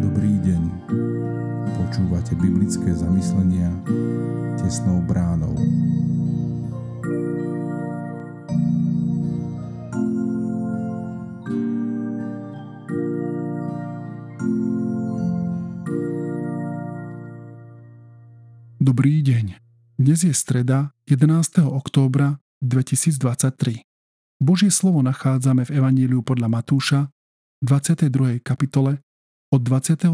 Dobrý deň. Počúvate biblické zamyslenia tesnou bránou. Dobrý deň. Dnes je streda 11. októbra 2023. Božie slovo nachádzame v Evaníliu podľa Matúša 22. kapitole od 23.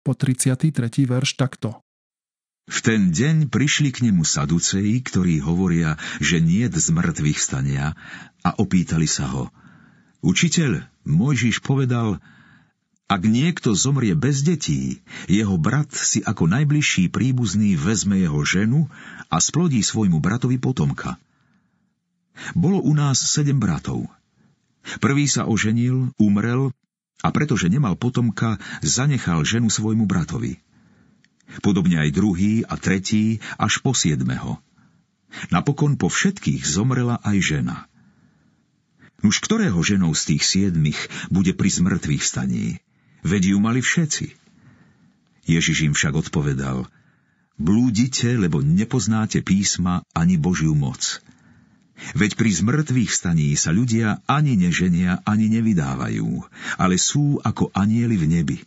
po 33. verš takto. V ten deň prišli k nemu saduceji, ktorí hovoria, že nie z mŕtvych stania a opýtali sa ho. Učiteľ, Mojžiš povedal, ak niekto zomrie bez detí, jeho brat si ako najbližší príbuzný vezme jeho ženu a splodí svojmu bratovi potomka. Bolo u nás sedem bratov. Prvý sa oženil, umrel a pretože nemal potomka, zanechal ženu svojmu bratovi. Podobne aj druhý a tretí až po siedmeho. Napokon po všetkých zomrela aj žena. Už ktorého ženou z tých siedmých bude pri zmrtvých staní? Veď ju mali všetci. Ježiš im však odpovedal, blúdite, lebo nepoznáte písma ani Božiu moc. Veď pri zmrtvých staní sa ľudia ani neženia, ani nevydávajú, ale sú ako anieli v nebi.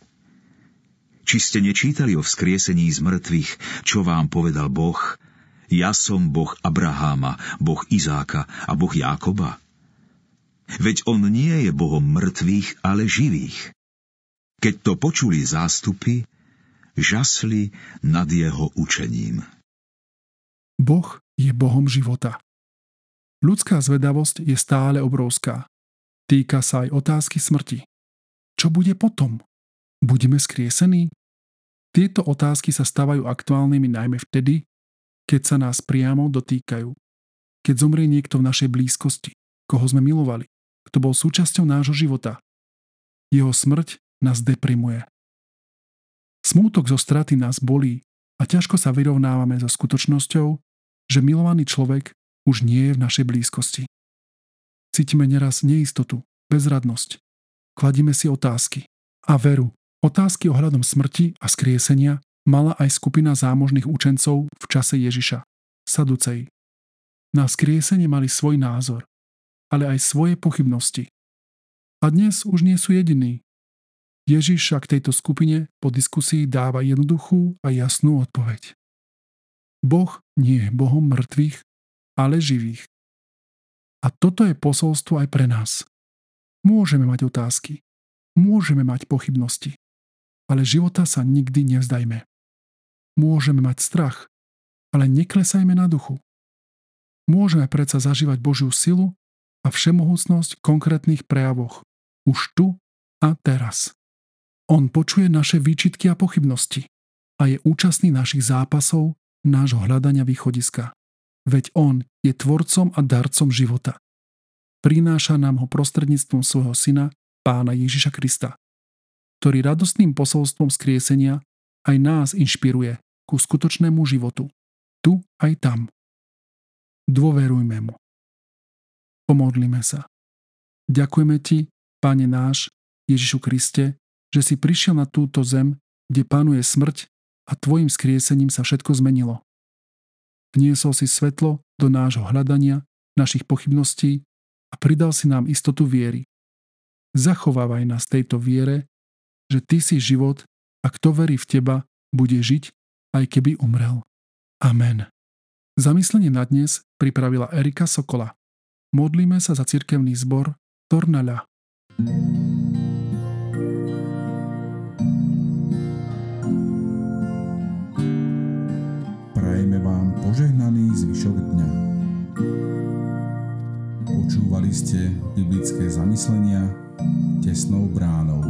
Či ste nečítali o vzkriesení z mŕtvych, čo vám povedal Boh? Ja som Boh Abraháma, Boh Izáka a Boh Jákoba. Veď on nie je Bohom mŕtvych, ale živých. Keď to počuli zástupy, žasli nad jeho učením. Boh je Bohom života. Ľudská zvedavosť je stále obrovská. Týka sa aj otázky smrti. Čo bude potom? Budeme skriesení? Tieto otázky sa stávajú aktuálnymi najmä vtedy, keď sa nás priamo dotýkajú. Keď zomrie niekto v našej blízkosti, koho sme milovali, kto bol súčasťou nášho života. Jeho smrť nás deprimuje. Smútok zo straty nás bolí a ťažko sa vyrovnávame so skutočnosťou, že milovaný človek už nie je v našej blízkosti. Cítime neraz neistotu, bezradnosť. Kladíme si otázky. A veru, otázky ohľadom smrti a skriesenia mala aj skupina zámožných učencov v čase Ježiša, Saducej. Na skriesenie mali svoj názor, ale aj svoje pochybnosti. A dnes už nie sú jediní, Ježiš však tejto skupine po diskusii dáva jednoduchú a jasnú odpoveď. Boh nie je Bohom mŕtvych, ale živých. A toto je posolstvo aj pre nás. Môžeme mať otázky, môžeme mať pochybnosti, ale života sa nikdy nevzdajme. Môžeme mať strach, ale neklesajme na duchu. Môžeme predsa zažívať Božiu silu a všemohúcnosť v konkrétnych prejavoch, už tu a teraz. On počuje naše výčitky a pochybnosti a je účastný našich zápasov, nášho hľadania východiska. Veď On je tvorcom a darcom života. Prináša nám ho prostredníctvom svojho syna, pána Ježiša Krista, ktorý radostným posolstvom skriesenia aj nás inšpiruje ku skutočnému životu. Tu aj tam. Dôverujme mu. Pomodlíme sa. Ďakujeme ti, Pane náš, Ježišu Kriste, že si prišiel na túto zem, kde panuje smrť a tvojim skriesením sa všetko zmenilo. Vniesol si svetlo do nášho hľadania, našich pochybností a pridal si nám istotu viery. Zachovávaj nás tejto viere, že ty si život a kto verí v teba, bude žiť, aj keby umrel. Amen. Zamyslenie na dnes pripravila Erika Sokola. Modlíme sa za cirkevný zbor Tornaľa. thank you požehnaný zvyšok dňa. Počúvali ste biblické zamyslenia tesnou bránou.